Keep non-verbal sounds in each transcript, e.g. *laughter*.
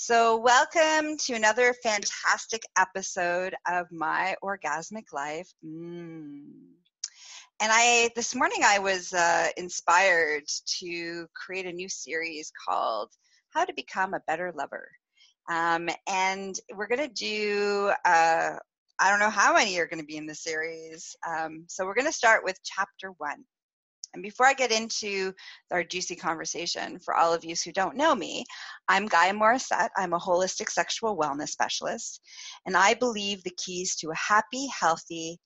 So, welcome to another fantastic episode of My Orgasmic Life. Mm. And I, this morning, I was uh, inspired to create a new series called How to Become a Better Lover. Um, and we're going to do, uh, I don't know how many are going to be in the series. Um, so, we're going to start with chapter one. And before I get into our juicy conversation, for all of you who don't know me, I'm Gaia Morissette. I'm a holistic sexual wellness specialist, and I believe the keys to a happy, healthy,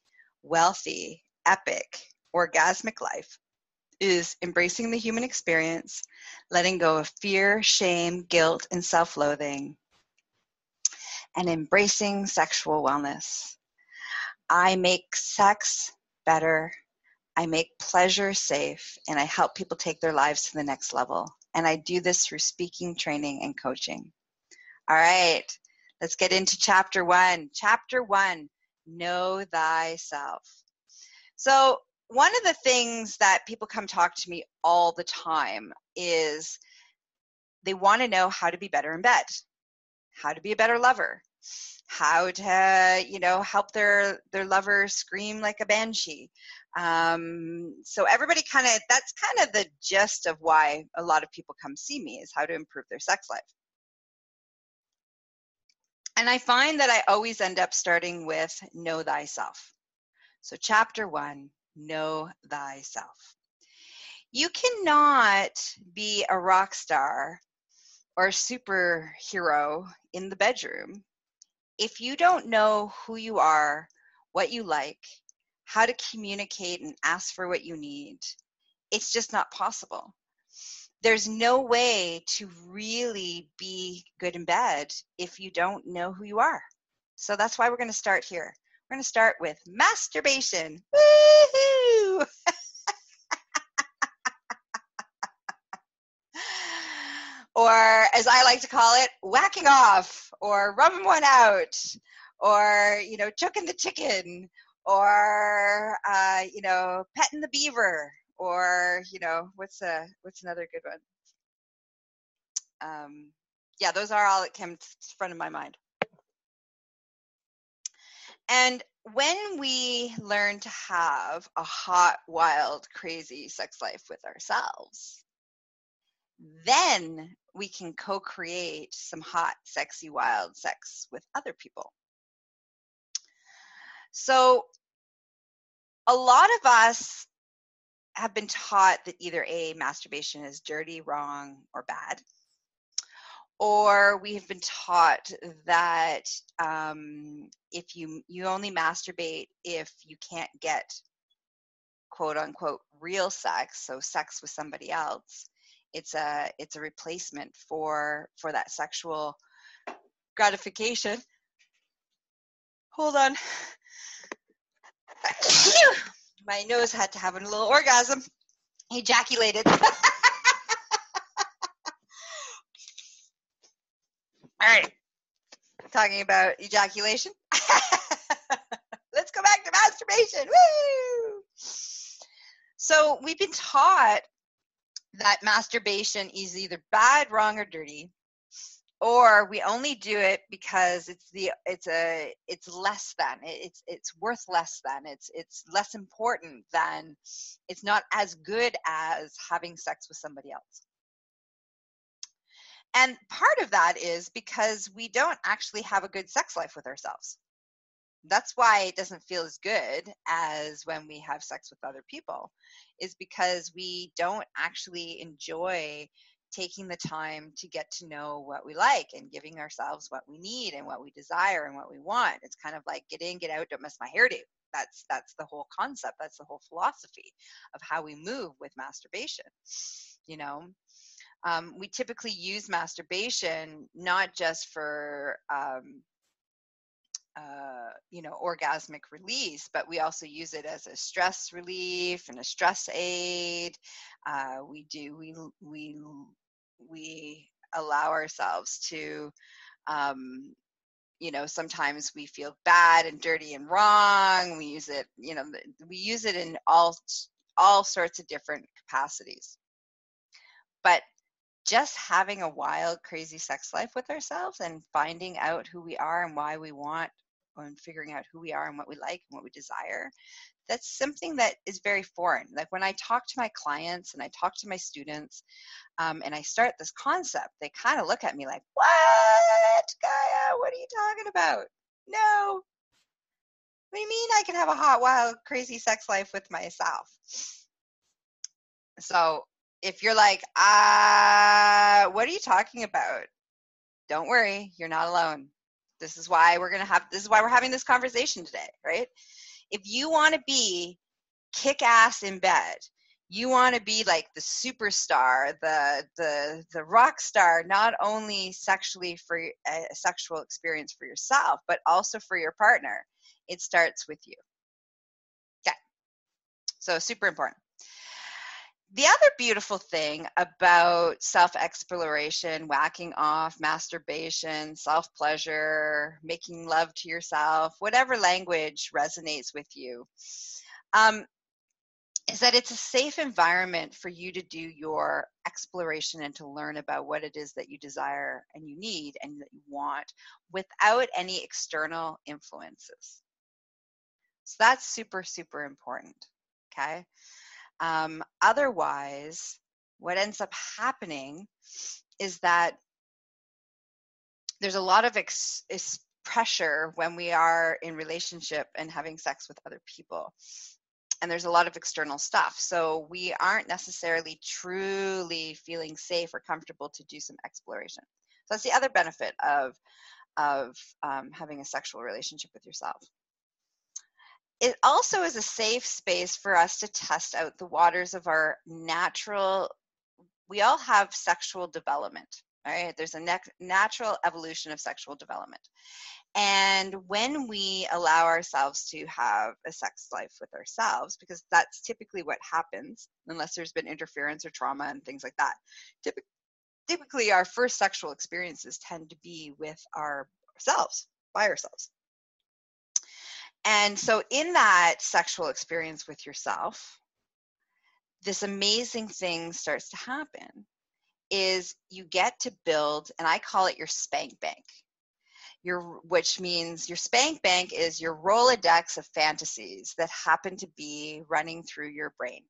wealthy, epic, orgasmic life is embracing the human experience, letting go of fear, shame, guilt, and self loathing, and embracing sexual wellness. I make sex better I make pleasure safe and I help people take their lives to the next level. And I do this through speaking, training, and coaching. All right, let's get into chapter one. Chapter one Know Thyself. So, one of the things that people come talk to me all the time is they want to know how to be better in bed, how to be a better lover, how to you know help their their lover scream like a banshee. Um, so everybody kind of that's kind of the gist of why a lot of people come see me is how to improve their sex life. And i find that i always end up starting with know thyself. So chapter one know thyself. You cannot be a rock star or a superhero in the bedroom if you don't know who you are, what you like, how to communicate and ask for what you need, it's just not possible. There's no way to really be good in bed if you don't know who you are. So that's why we're going to start here. We're going to start with masturbation. Woohoo! Or as I like to call it, whacking off, or rubbing one out, or you know, choking the chicken, or uh, you know, petting the beaver, or you know, what's a what's another good one? Um, yeah, those are all that came to the front of my mind. And when we learn to have a hot, wild, crazy sex life with ourselves, then we can co create some hot, sexy, wild sex with other people. So, a lot of us have been taught that either A, masturbation is dirty, wrong, or bad, or we have been taught that um, if you you only masturbate if you can't get quote unquote real sex, so sex with somebody else, it's a it's a replacement for for that sexual gratification. Hold on. *sighs* My nose had to have a little orgasm. Ejaculated. *laughs* All right. Talking about ejaculation. *laughs* Let's go back to masturbation. Woo! so we've been taught that masturbation is either bad, wrong, or dirty, or we only do it because it's the it's a it's less than it's it's worth less than it's it's less important than it's not as good as having sex with somebody else. And part of that is because we don't actually have a good sex life with ourselves. That's why it doesn't feel as good as when we have sex with other people is because we don't actually enjoy taking the time to get to know what we like and giving ourselves what we need and what we desire and what we want. It's kind of like get in get out don't mess my hairdo. That's that's the whole concept. That's the whole philosophy of how we move with masturbation you know? Um, we typically use masturbation not just for um, uh, you know orgasmic release but we also use it as a stress relief and a stress aid. Uh, we do we we we allow ourselves to um, you know sometimes we feel bad and dirty and wrong. We use it you know we use it in all all sorts of different capacities. But just having a wild, crazy sex life with ourselves and finding out who we are and why we want and figuring out who we are and what we like and what we desire that's something that is very foreign. Like when i talk to my clients and i talk to my students um, and i start this concept they kind of look at me like what gaia? What are you talking about? No. What do you mean i can have a hot wild crazy sex life with myself? So if you're like uh what are you talking about? Don't worry you're not alone this is why we're going to have this is why we're having this conversation today right? If you want to be kick ass in bed you want to be like the superstar the the the rock star not only sexually for a sexual experience for yourself but also for your partner it starts with you. Okay. So super important the other beautiful thing about self exploration, whacking off, masturbation, self pleasure, making love to yourself, whatever language resonates with you, um, is that it's a safe environment for you to do your exploration and to learn about what it is that you desire and you need and that you want without any external influences. So that's super, super important. Okay. Um, otherwise, what ends up happening is that there's a lot of ex- pressure when we are in relationship and having sex with other people. And there's a lot of external stuff. So we aren't necessarily truly feeling safe or comfortable to do some exploration. So that's the other benefit of of um, having a sexual relationship with yourself it also is a safe space for us to test out the waters of our natural we all have sexual development right? There's a ne- natural evolution of sexual development. And when we allow ourselves to have a sex life with ourselves because that's typically what happens unless there's been interference or trauma and things like that typically our first sexual experiences tend to be with ourselves by ourselves and so, in that sexual experience with yourself, this amazing thing starts to happen is you get to build, and I call it your spank bank. Your, which means your spank bank is your Rolodex of fantasies that happen to be running through your brain.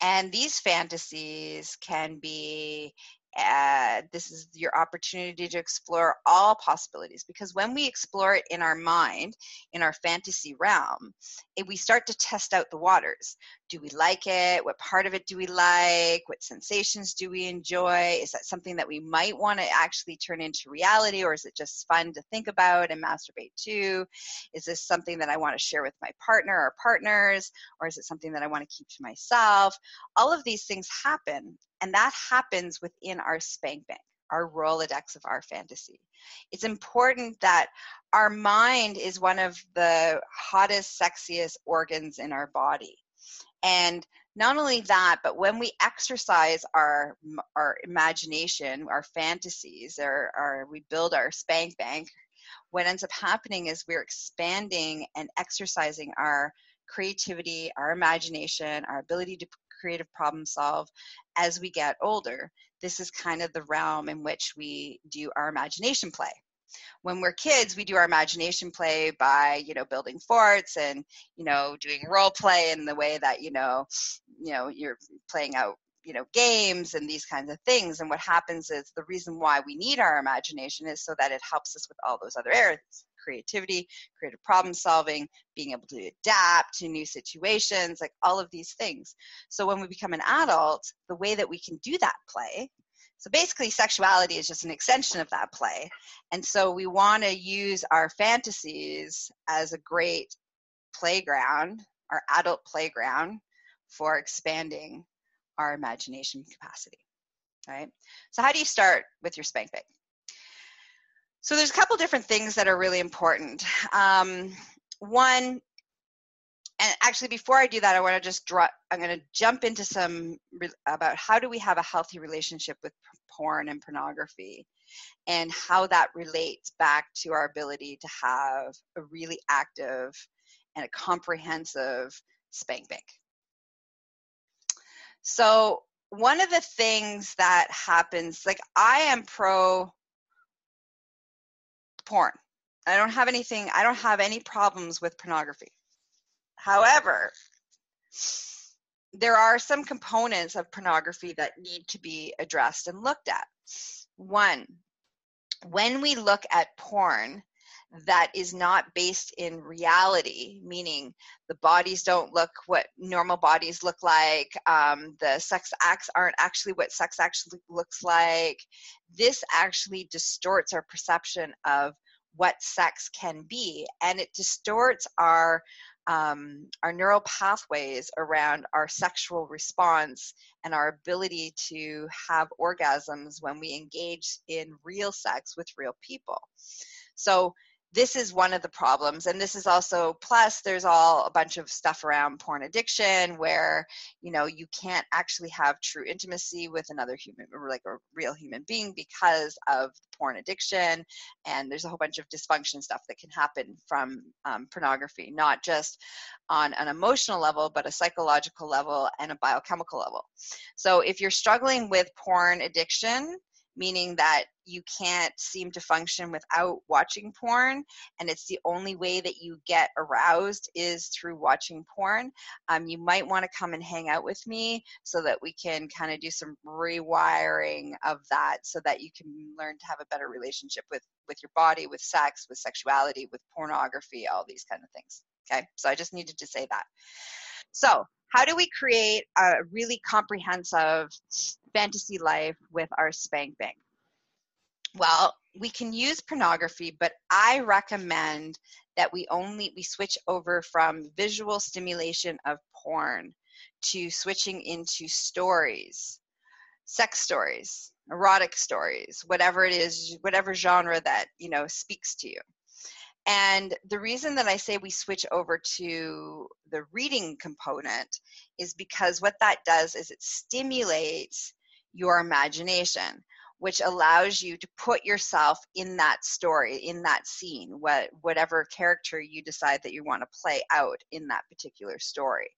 And these fantasies can be uh, this is your opportunity to explore all possibilities because when we explore it in our mind in our fantasy realm it, we start to test out the waters do we like it? What part of it do we like? What sensations do we enjoy? Is that something that we might want to actually turn into reality or is it just fun to think about and masturbate to is this something that i want to share with my partner or partners or is it something that i want to keep to myself? All of these things happen and that happens within our spank bank, our Rolodex of our fantasy. It's important that our mind is one of the hottest, sexiest organs in our body. And not only that, but when we exercise our our imagination, our fantasies, or, our we build our spank bank, what ends up happening is we're expanding and exercising our creativity, our imagination, our ability to creative problem solve as we get older. This is kind of the realm in which we do our imagination play. When we're kids, we do our imagination play by, you know, building forts and, you know, doing role play in the way that, you know, you know, you're playing out you know games and these kinds of things and what happens is the reason why we need our imagination is so that it helps us with all those other areas creativity, creative problem solving, being able to adapt to new situations, like all of these things. So when we become an adult, the way that we can do that play so basically, sexuality is just an extension of that play. And so we want to use our fantasies as a great playground, our adult playground for expanding our imagination capacity. Right? So, how do you start with your spank bank? So there's a couple different things that are really important. Um, one, and actually before I do that, I want to just draw. I'm going to jump into some re- about how do we have a healthy relationship with porn and pornography, and how that relates back to our ability to have a really active and a comprehensive spank bank. So one of the things that happens, like I am pro porn. I don't have anything, I don't have any problems with pornography. However, there are some components of pornography that need to be addressed and looked at. One, when we look at porn, that is not based in reality, meaning the bodies don't look what normal bodies look like, um, the sex acts aren't actually what sex actually looks like. This actually distorts our perception of what sex can be, and it distorts our um, our neural pathways around our sexual response and our ability to have orgasms when we engage in real sex with real people. So this is one of the problems and this is also plus there's all a bunch of stuff around porn addiction where you know you can't actually have true intimacy with another human or like a real human being because of porn addiction and there's a whole bunch of dysfunction stuff that can happen from um, pornography not just on an emotional level but a psychological level and a biochemical level. So if you're struggling with porn addiction meaning that you can't seem to function without watching porn and it's the only way that you get aroused is through watching porn. Um, you might want to come and hang out with me so that we can kind of do some rewiring of that so that you can learn to have a better relationship with with your body with sex with sexuality with pornography all these kind of things. Okay? So i just needed to say that. So how do we create a really comprehensive fantasy life with our spank bank? Well, we can use pornography, but I recommend that we only we switch over from visual stimulation of porn to switching into stories, sex stories, erotic stories, whatever it is, whatever genre that, you know, speaks to you. And the reason that I say we switch over to the reading component is because what that does is it stimulates your imagination, which allows you to put yourself in that story, in that scene, what, whatever character you decide that you want to play out in that particular story.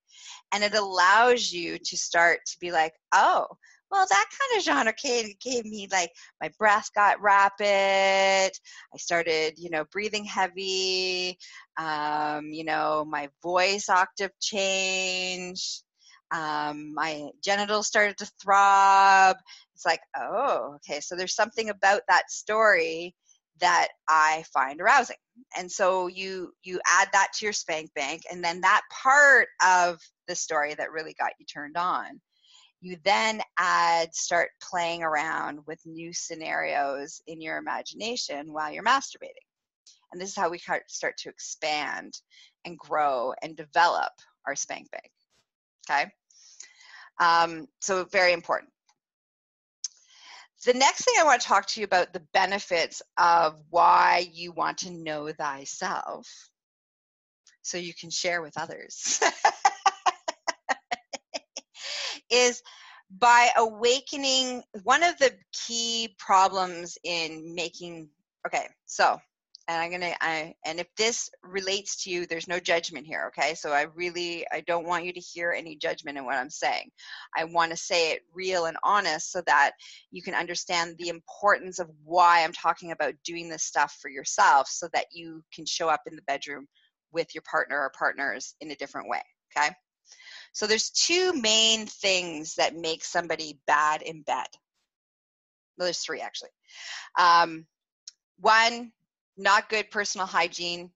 And it allows you to start to be like, oh, well that kind of genre gave, gave me like my breath got rapid i started you know breathing heavy um, you know my voice octave changed um, my genitals started to throb. It's like oh okay so there's something about that story that i find arousing. And so you you add that to your spank bank and then that part of the story that really got you turned on you then add start playing around with new scenarios in your imagination while you're masturbating. And this is how we start to expand and grow and develop our spank bank okay? Um, so very important. The next thing i want to talk to you about the benefits of why you want to know thyself so you can share with others *laughs* is by awakening one of the key problems in making okay so and i'm gonna i and if this relates to you there's no judgment here okay so i really i don't want you to hear any judgment in what i'm saying i want to say it real and honest so that you can understand the importance of why i'm talking about doing this stuff for yourself so that you can show up in the bedroom with your partner or partners in a different way okay so there's two main things that make somebody bad in bed. Well, there's three actually. Um, one, not good personal hygiene.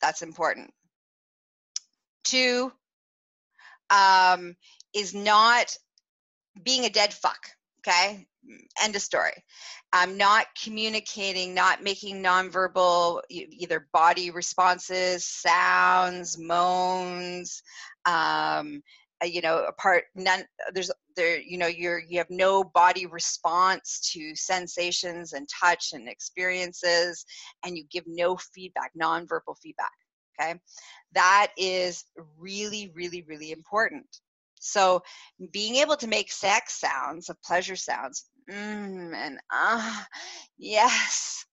That's important. Two, um, is not being a dead fuck. Okay, end of story. Um, not communicating, not making nonverbal either body responses, sounds, moans, um, you know apart none there's there you know you're you have no body response to sensations and touch and experiences and you give no feedback nonverbal feedback okay? That is really really really important. So being able to make sex sounds of pleasure sounds mm, and ah uh, yes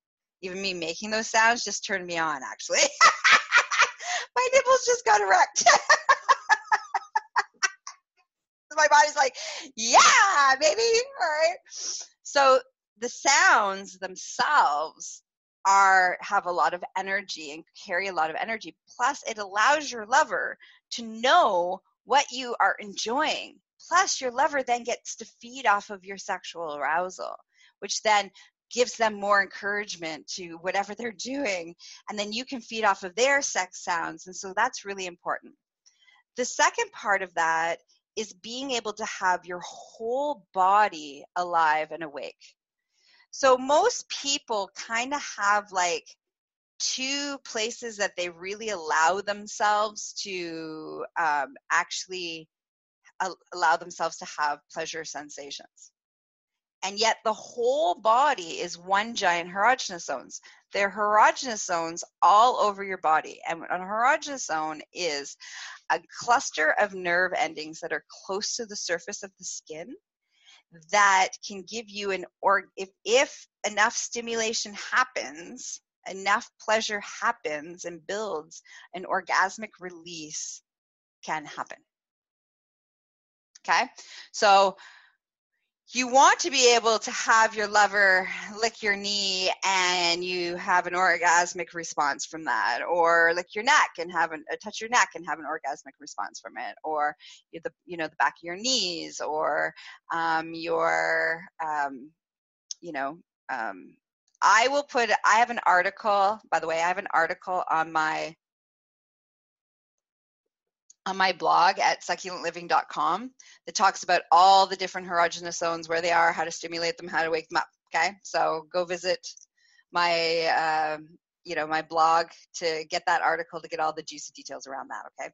even me making those sounds just turned me on actually. *laughs* My nipples just got erect *laughs* my body's like, yeah, baby. All right. So the sounds themselves are have a lot of energy and carry a lot of energy. Plus, it allows your lover to know what you are enjoying. Plus, your lover then gets to feed off of your sexual arousal, which then gives them more encouragement to whatever they're doing. And then you can feed off of their sex sounds. And so that's really important. The second part of that is being able to have your whole body alive and awake. So most people kind of have like two places that they really allow themselves to um, actually allow themselves to have pleasure sensations and yet the whole body is one giant erogenous zones. There are erogenous zones all over your body, and an erogenous zone is a cluster of nerve endings that are close to the surface of the skin that can give you an or if if enough stimulation happens enough pleasure happens and builds an orgasmic release can happen. Okay? So you want to be able to have your lover lick your knee and you have an orgasmic response from that or lick your neck and have an uh, touch your neck and have an orgasmic response from it or the you know the back of your knees or um, your um, you know um, i will put i have an article by the way i have an article on my on my blog at succulentliving.com that talks about all the different erogenous zones, where they are, how to stimulate them, how to wake them up. Okay, so go visit my uh, you know my blog to get that article to get all the juicy details around that. Okay,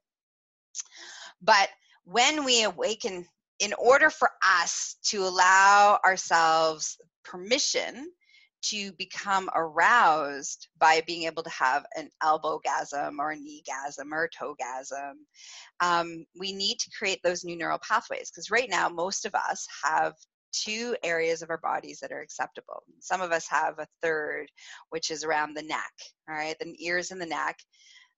but when we awaken, in order for us to allow ourselves permission to become aroused by being able to have an elbowgasm or a kneegasm or a toegasm. Um, we need to create those new neural pathways because right now most of us have two areas of our bodies that are acceptable. Some of us have a third, which is around the neck, all right, the ears and the neck,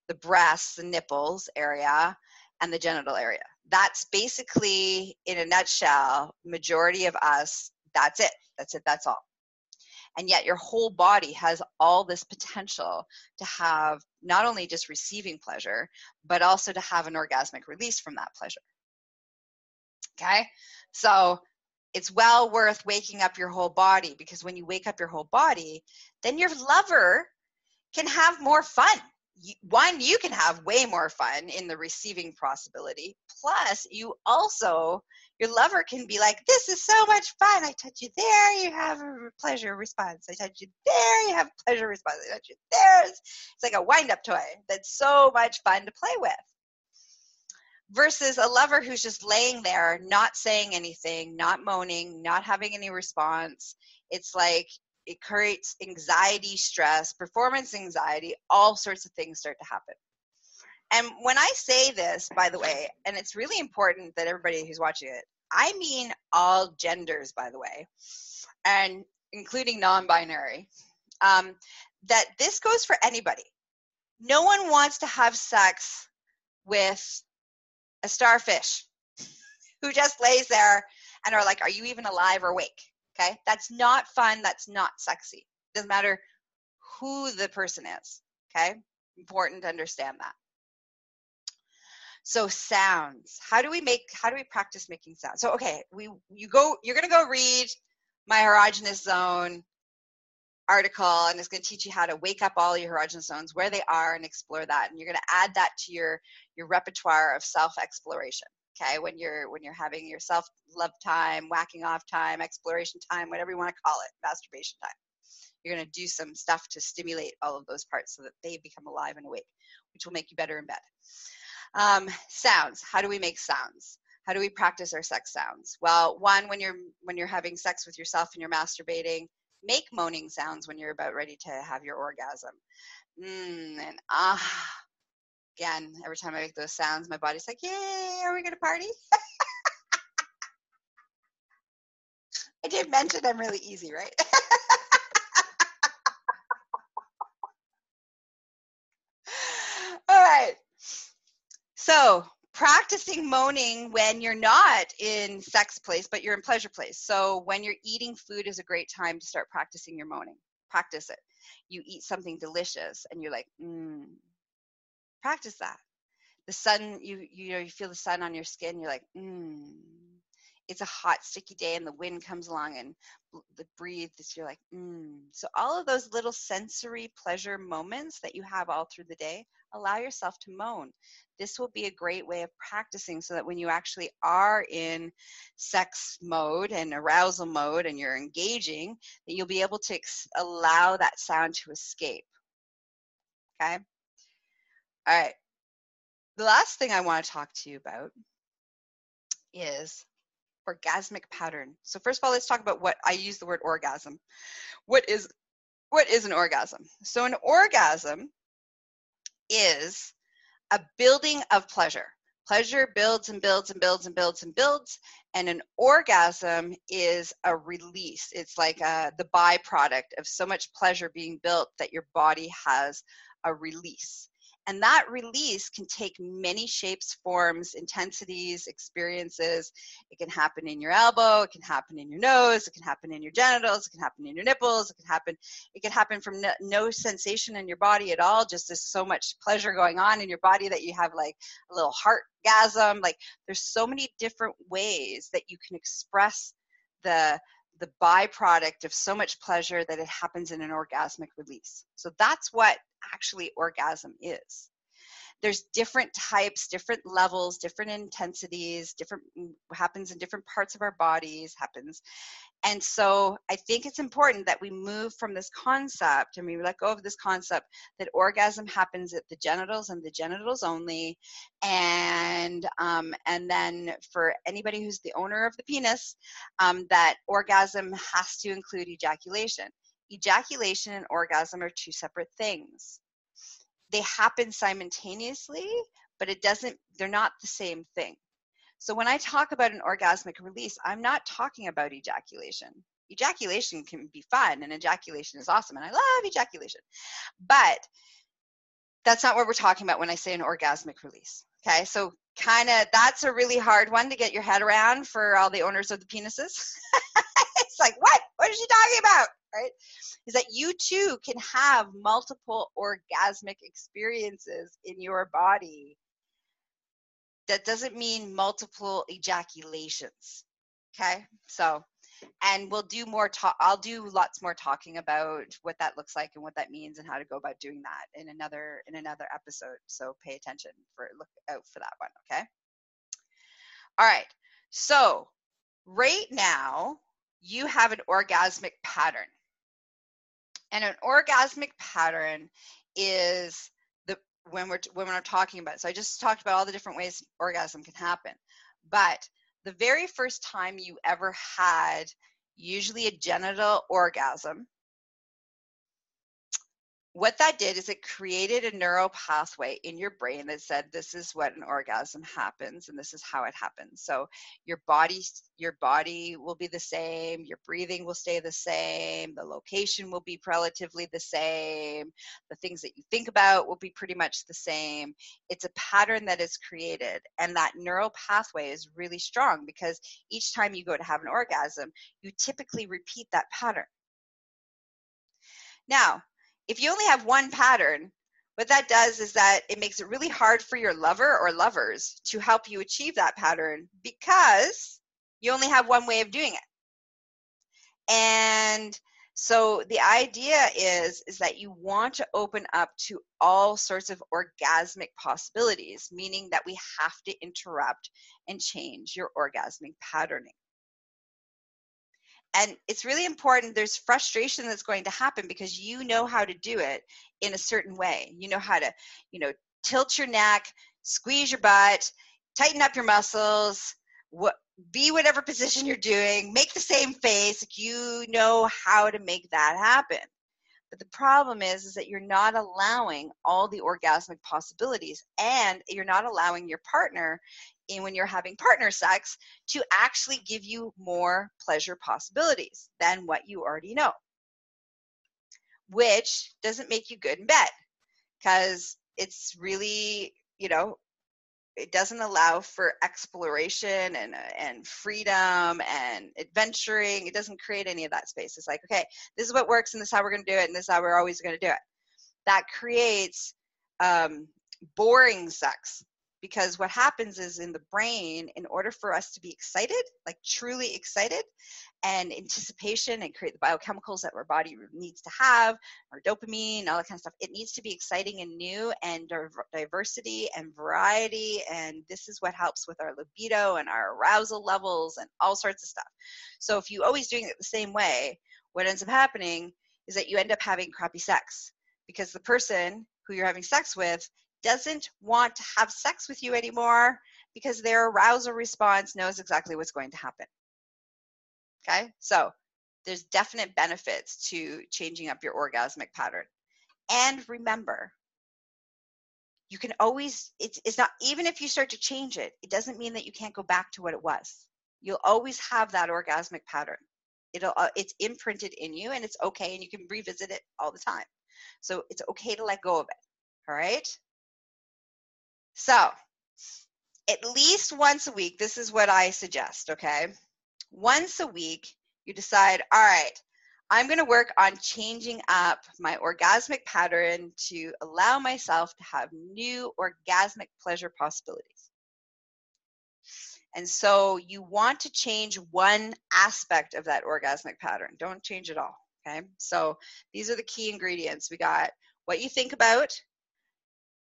the breasts, the nipples area, and the genital area. That's basically, in a nutshell, majority of us, that's it. That's it. That's all and yet your whole body has all this potential to have not only just receiving pleasure but also to have an orgasmic release from that pleasure. Okay? So it's well worth waking up your whole body because when you wake up your whole body then your lover can have more fun one you can have way more fun in the receiving possibility. Plus you also your lover can be like this is so much fun. I touch you there you have a pleasure response. I touch you there you have pleasure response. I touch you there. It's, it's like a wind up toy that's so much fun to play with. Versus a lover who's just laying there not saying anything not moaning not having any response. It's like it creates anxiety, stress, performance anxiety, all sorts of things start to happen. And when I say this, by the way, and it's really important that everybody who's watching it, I mean all genders, by the way, and including non binary, um, that this goes for anybody. No one wants to have sex with a starfish *laughs* who just lays there and are like, Are you even alive or awake? Okay, that's not fun. That's not sexy. Doesn't matter who the person is. Okay, important to understand that. So sounds. How do we make? How do we practice making sounds? So okay, we you go. You're gonna go read my erogenous zone article and it's to teach you how to wake up all your erogenous zones where they are and explore that and you're to add that to your your repertoire of self exploration okay when you're when you're having your self love time whacking off time exploration time whatever you want to call it masturbation time you're going to do some stuff to stimulate all of those parts so that they become alive and awake which will make you better in bed. Um, sounds. How do we make sounds? How do we practice our sex sounds? Well one when you're when you're having sex with yourself and you're masturbating make moaning sounds when you're about ready to have your orgasm. Mm, and ah again, every time I make those sounds, my body's like, yay, are we going to party? *laughs* I did mention I'm really easy, right? *laughs* All right. So, practicing moaning when you're not in sex place but you're in pleasure place so when you're eating food is a great time to start practicing your moaning practice it you eat something delicious and you're like mm. Practice that. The sun you you know you feel the sun on your skin you're like mm it's a hot sticky day and the wind comes along and the breathe you're like mm. so all of those little sensory pleasure moments that you have all through the day allow yourself to moan. This will be a great way of practicing so that when you actually are in sex mode and arousal mode and you're engaging that you'll be able to ex- allow that sound to escape. Okay all right the last thing i want to talk to you about is orgasmic pattern. So first of all, let's talk about what I use the word orgasm. What is what is an orgasm? So an orgasm is a building of pleasure. Pleasure builds and builds and builds and builds and builds, and an orgasm is a release. It's like a, uh, the byproduct of so much pleasure being built that your body has a release. And that release can take many shapes, forms, intensities, experiences. It can happen in your elbow, it can happen in your nose, it can happen in your genitals, it can happen in your nipples, it can happen it can happen from no, no sensation in your body at all, just there's so much pleasure going on in your body that you have like a little heart gasm. Like there's so many different ways that you can express the the byproduct of so much pleasure that it happens in an orgasmic release. So that's what actually orgasm is. There's different types, different levels, different intensities, different mm, happens in different parts of our bodies, happens. And so I think it's important that we move from this concept and we let go of this concept that orgasm happens at the genitals and the genitals only. And um, and then for anybody who's the owner of the penis, um, that orgasm has to include ejaculation ejaculation and orgasm are two separate things. They happen simultaneously, but it doesn't, they're not the same thing. So when I talk about an orgasmic release, I'm not talking about ejaculation. Ejaculation can be fun and ejaculation is awesome and I love ejaculation. But that's not what we're talking about when I say an orgasmic release. Okay, so kind of that's a really hard one to get your head around for all the owners of the penises. *laughs* it's like, what? What is she talking about? right? Is that you too can have multiple orgasmic experiences in your body. That doesn't mean multiple ejaculations. Okay, so and we'll do more talk i'll do lots more talking about what that looks like and what that means and how to go about doing that in another in another episode so pay attention for look out for that one okay all right so right now you have an orgasmic pattern and an orgasmic pattern is the when we're when we're talking about it. So I just talked about all the different ways orgasm can happen. But the very first time you ever had usually a genital orgasm what that did is it created a neural pathway in your brain that said this is what an orgasm happens and this is how it happens. So your body your body will be the same your breathing will stay the same the location will be relatively the same the things that you think about will be pretty much the same. It's a pattern that is created and that neural pathway is really strong because each time you go to have an orgasm you typically repeat that pattern. Now if you only have one pattern, what that does is that it makes it really hard for your lover or lovers to help you achieve that pattern because you only have one way of doing it. And so the idea is is that you want to open up to all sorts of orgasmic possibilities, meaning that we have to interrupt and change your orgasmic patterning and it's really important there's frustration that's going to happen because you know how to do it in a certain way. You know how to you know tilt your neck squeeze your butt tighten up your muscles what be whatever position you're doing make the same face. You know how to make that happen. But the problem is is that you're not allowing all the orgasmic possibilities and you're not allowing your partner in when you're having partner sex to actually give you more pleasure possibilities than what you already know which doesn't make you good in bed because it's really you know it doesn't allow for exploration and and freedom and adventuring. It doesn't create any of that space. It's like, okay, this is what works, and this is how we're going to do it, and this is how we're always going to do it. That creates um, boring sex because what happens is in the brain in order for us to be excited like truly excited and anticipation and create the biochemicals that our body needs to have our dopamine all that kind of stuff it needs to be exciting and new and diversity and variety. And this is what helps with our libido and our arousal levels and all sorts of stuff. So if you always doing it the same way what ends up happening is that you end up having crappy sex because the person who you're having sex with doesn't want to have sex with you anymore because their arousal response knows exactly what's going to happen. Okay, so there's definite benefits to changing up your orgasmic pattern. And remember, you can always, it's, it's not, even if you start to change it, it doesn't mean that you can't go back to what it was. You'll always have that orgasmic pattern. It'll, uh, it's imprinted in you and it's okay and you can revisit it all the time. So it's okay to let go of it. All right. So, at least once a week, this is what I suggest, okay? Once a week, you decide, all right, I'm going to work on changing up my orgasmic pattern to allow myself to have new orgasmic pleasure possibilities. And so you want to change one aspect of that orgasmic pattern. Don't change it all. Okay. So these are the key ingredients. We got what you think about,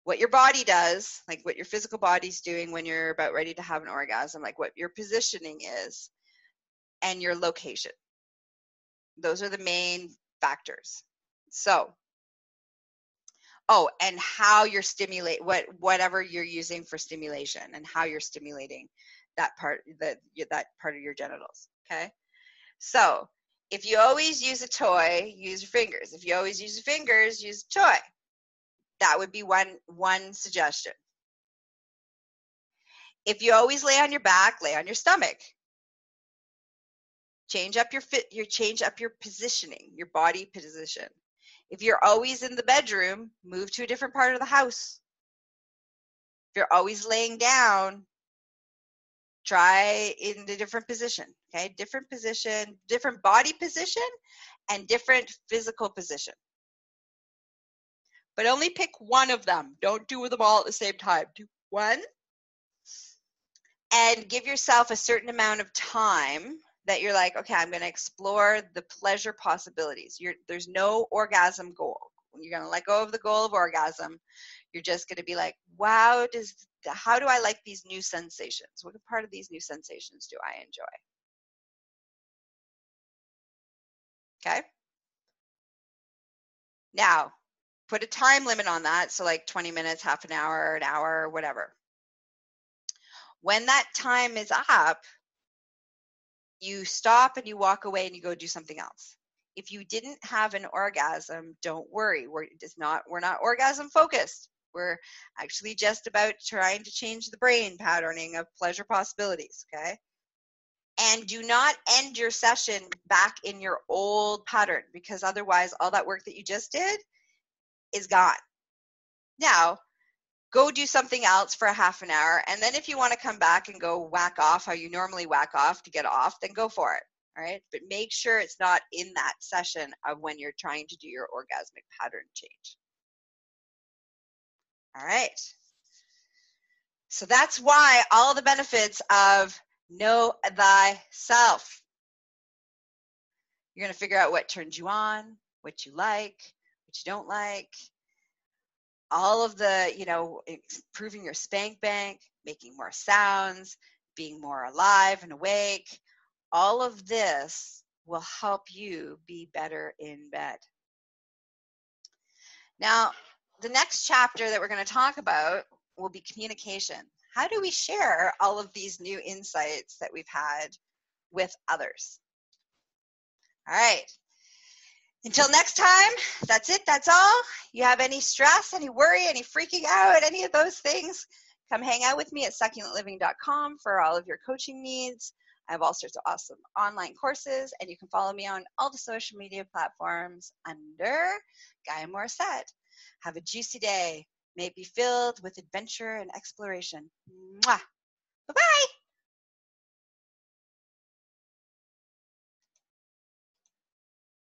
what your body does, like what your physical body's doing when you're about ready to have an orgasm, like what your positioning is, and your location. Those are the main factors. So, oh, and how you're stimulate what whatever you're using for stimulation and how you're stimulating that part that that part of your genitals. Okay, so if you always use a toy, use your fingers. If you always use your fingers, use a toy that would be one one suggestion. If you always lay on your back lay on your stomach. Change up your fit your change up your positioning your body position. If you're always in the bedroom move to a different part of the house. If you're always laying down try in a different position okay? Different position different body position and different physical position but only pick one of them. Don't do them all at the same time. Do one and give yourself a certain amount of time that you're like, okay, I'm going to explore the pleasure possibilities. You're, there's no orgasm goal. You're going to let go of the goal of orgasm. You're just going to be like, wow, does how do I like these new sensations? What part of these new sensations do I enjoy? Okay. Now, put a time limit on that. So, like 20 minutes, half an hour, an hour, whatever. When that time is up, you stop and you walk away and you go do something else. If you didn't have an orgasm, don't worry. We're just not we're not orgasm focused. We're actually just about trying to change the brain patterning of pleasure possibilities, okay? And do not end your session back in your old pattern because otherwise all that work that you just did is gone. Now, go do something else for a half an hour. And then if you want to come back and go whack off how you normally whack off to get off, then go for it. All right. But make sure it's not in that session of when you're trying to do your orgasmic pattern change. All right. So that's why all the benefits of know thyself. You're going to figure out what turns you on, what you like, what you don't like, all of the, you know, improving your spank bank, making more sounds, being more alive and awake, all of this will help you be better in bed. Now, the next chapter that we're going to talk about will be communication. How do we share all of these new insights that we've had with others? All right. Until next time, that's it. That's all. You have any stress, any worry, any freaking out, any of those things, come hang out with me at succulentliving.com for all of your coaching needs. I have all sorts of awesome online courses, and you can follow me on all the social media platforms under Gaia Morissette. Have a juicy day. may be filled with adventure and exploration. Mwah! Bye bye!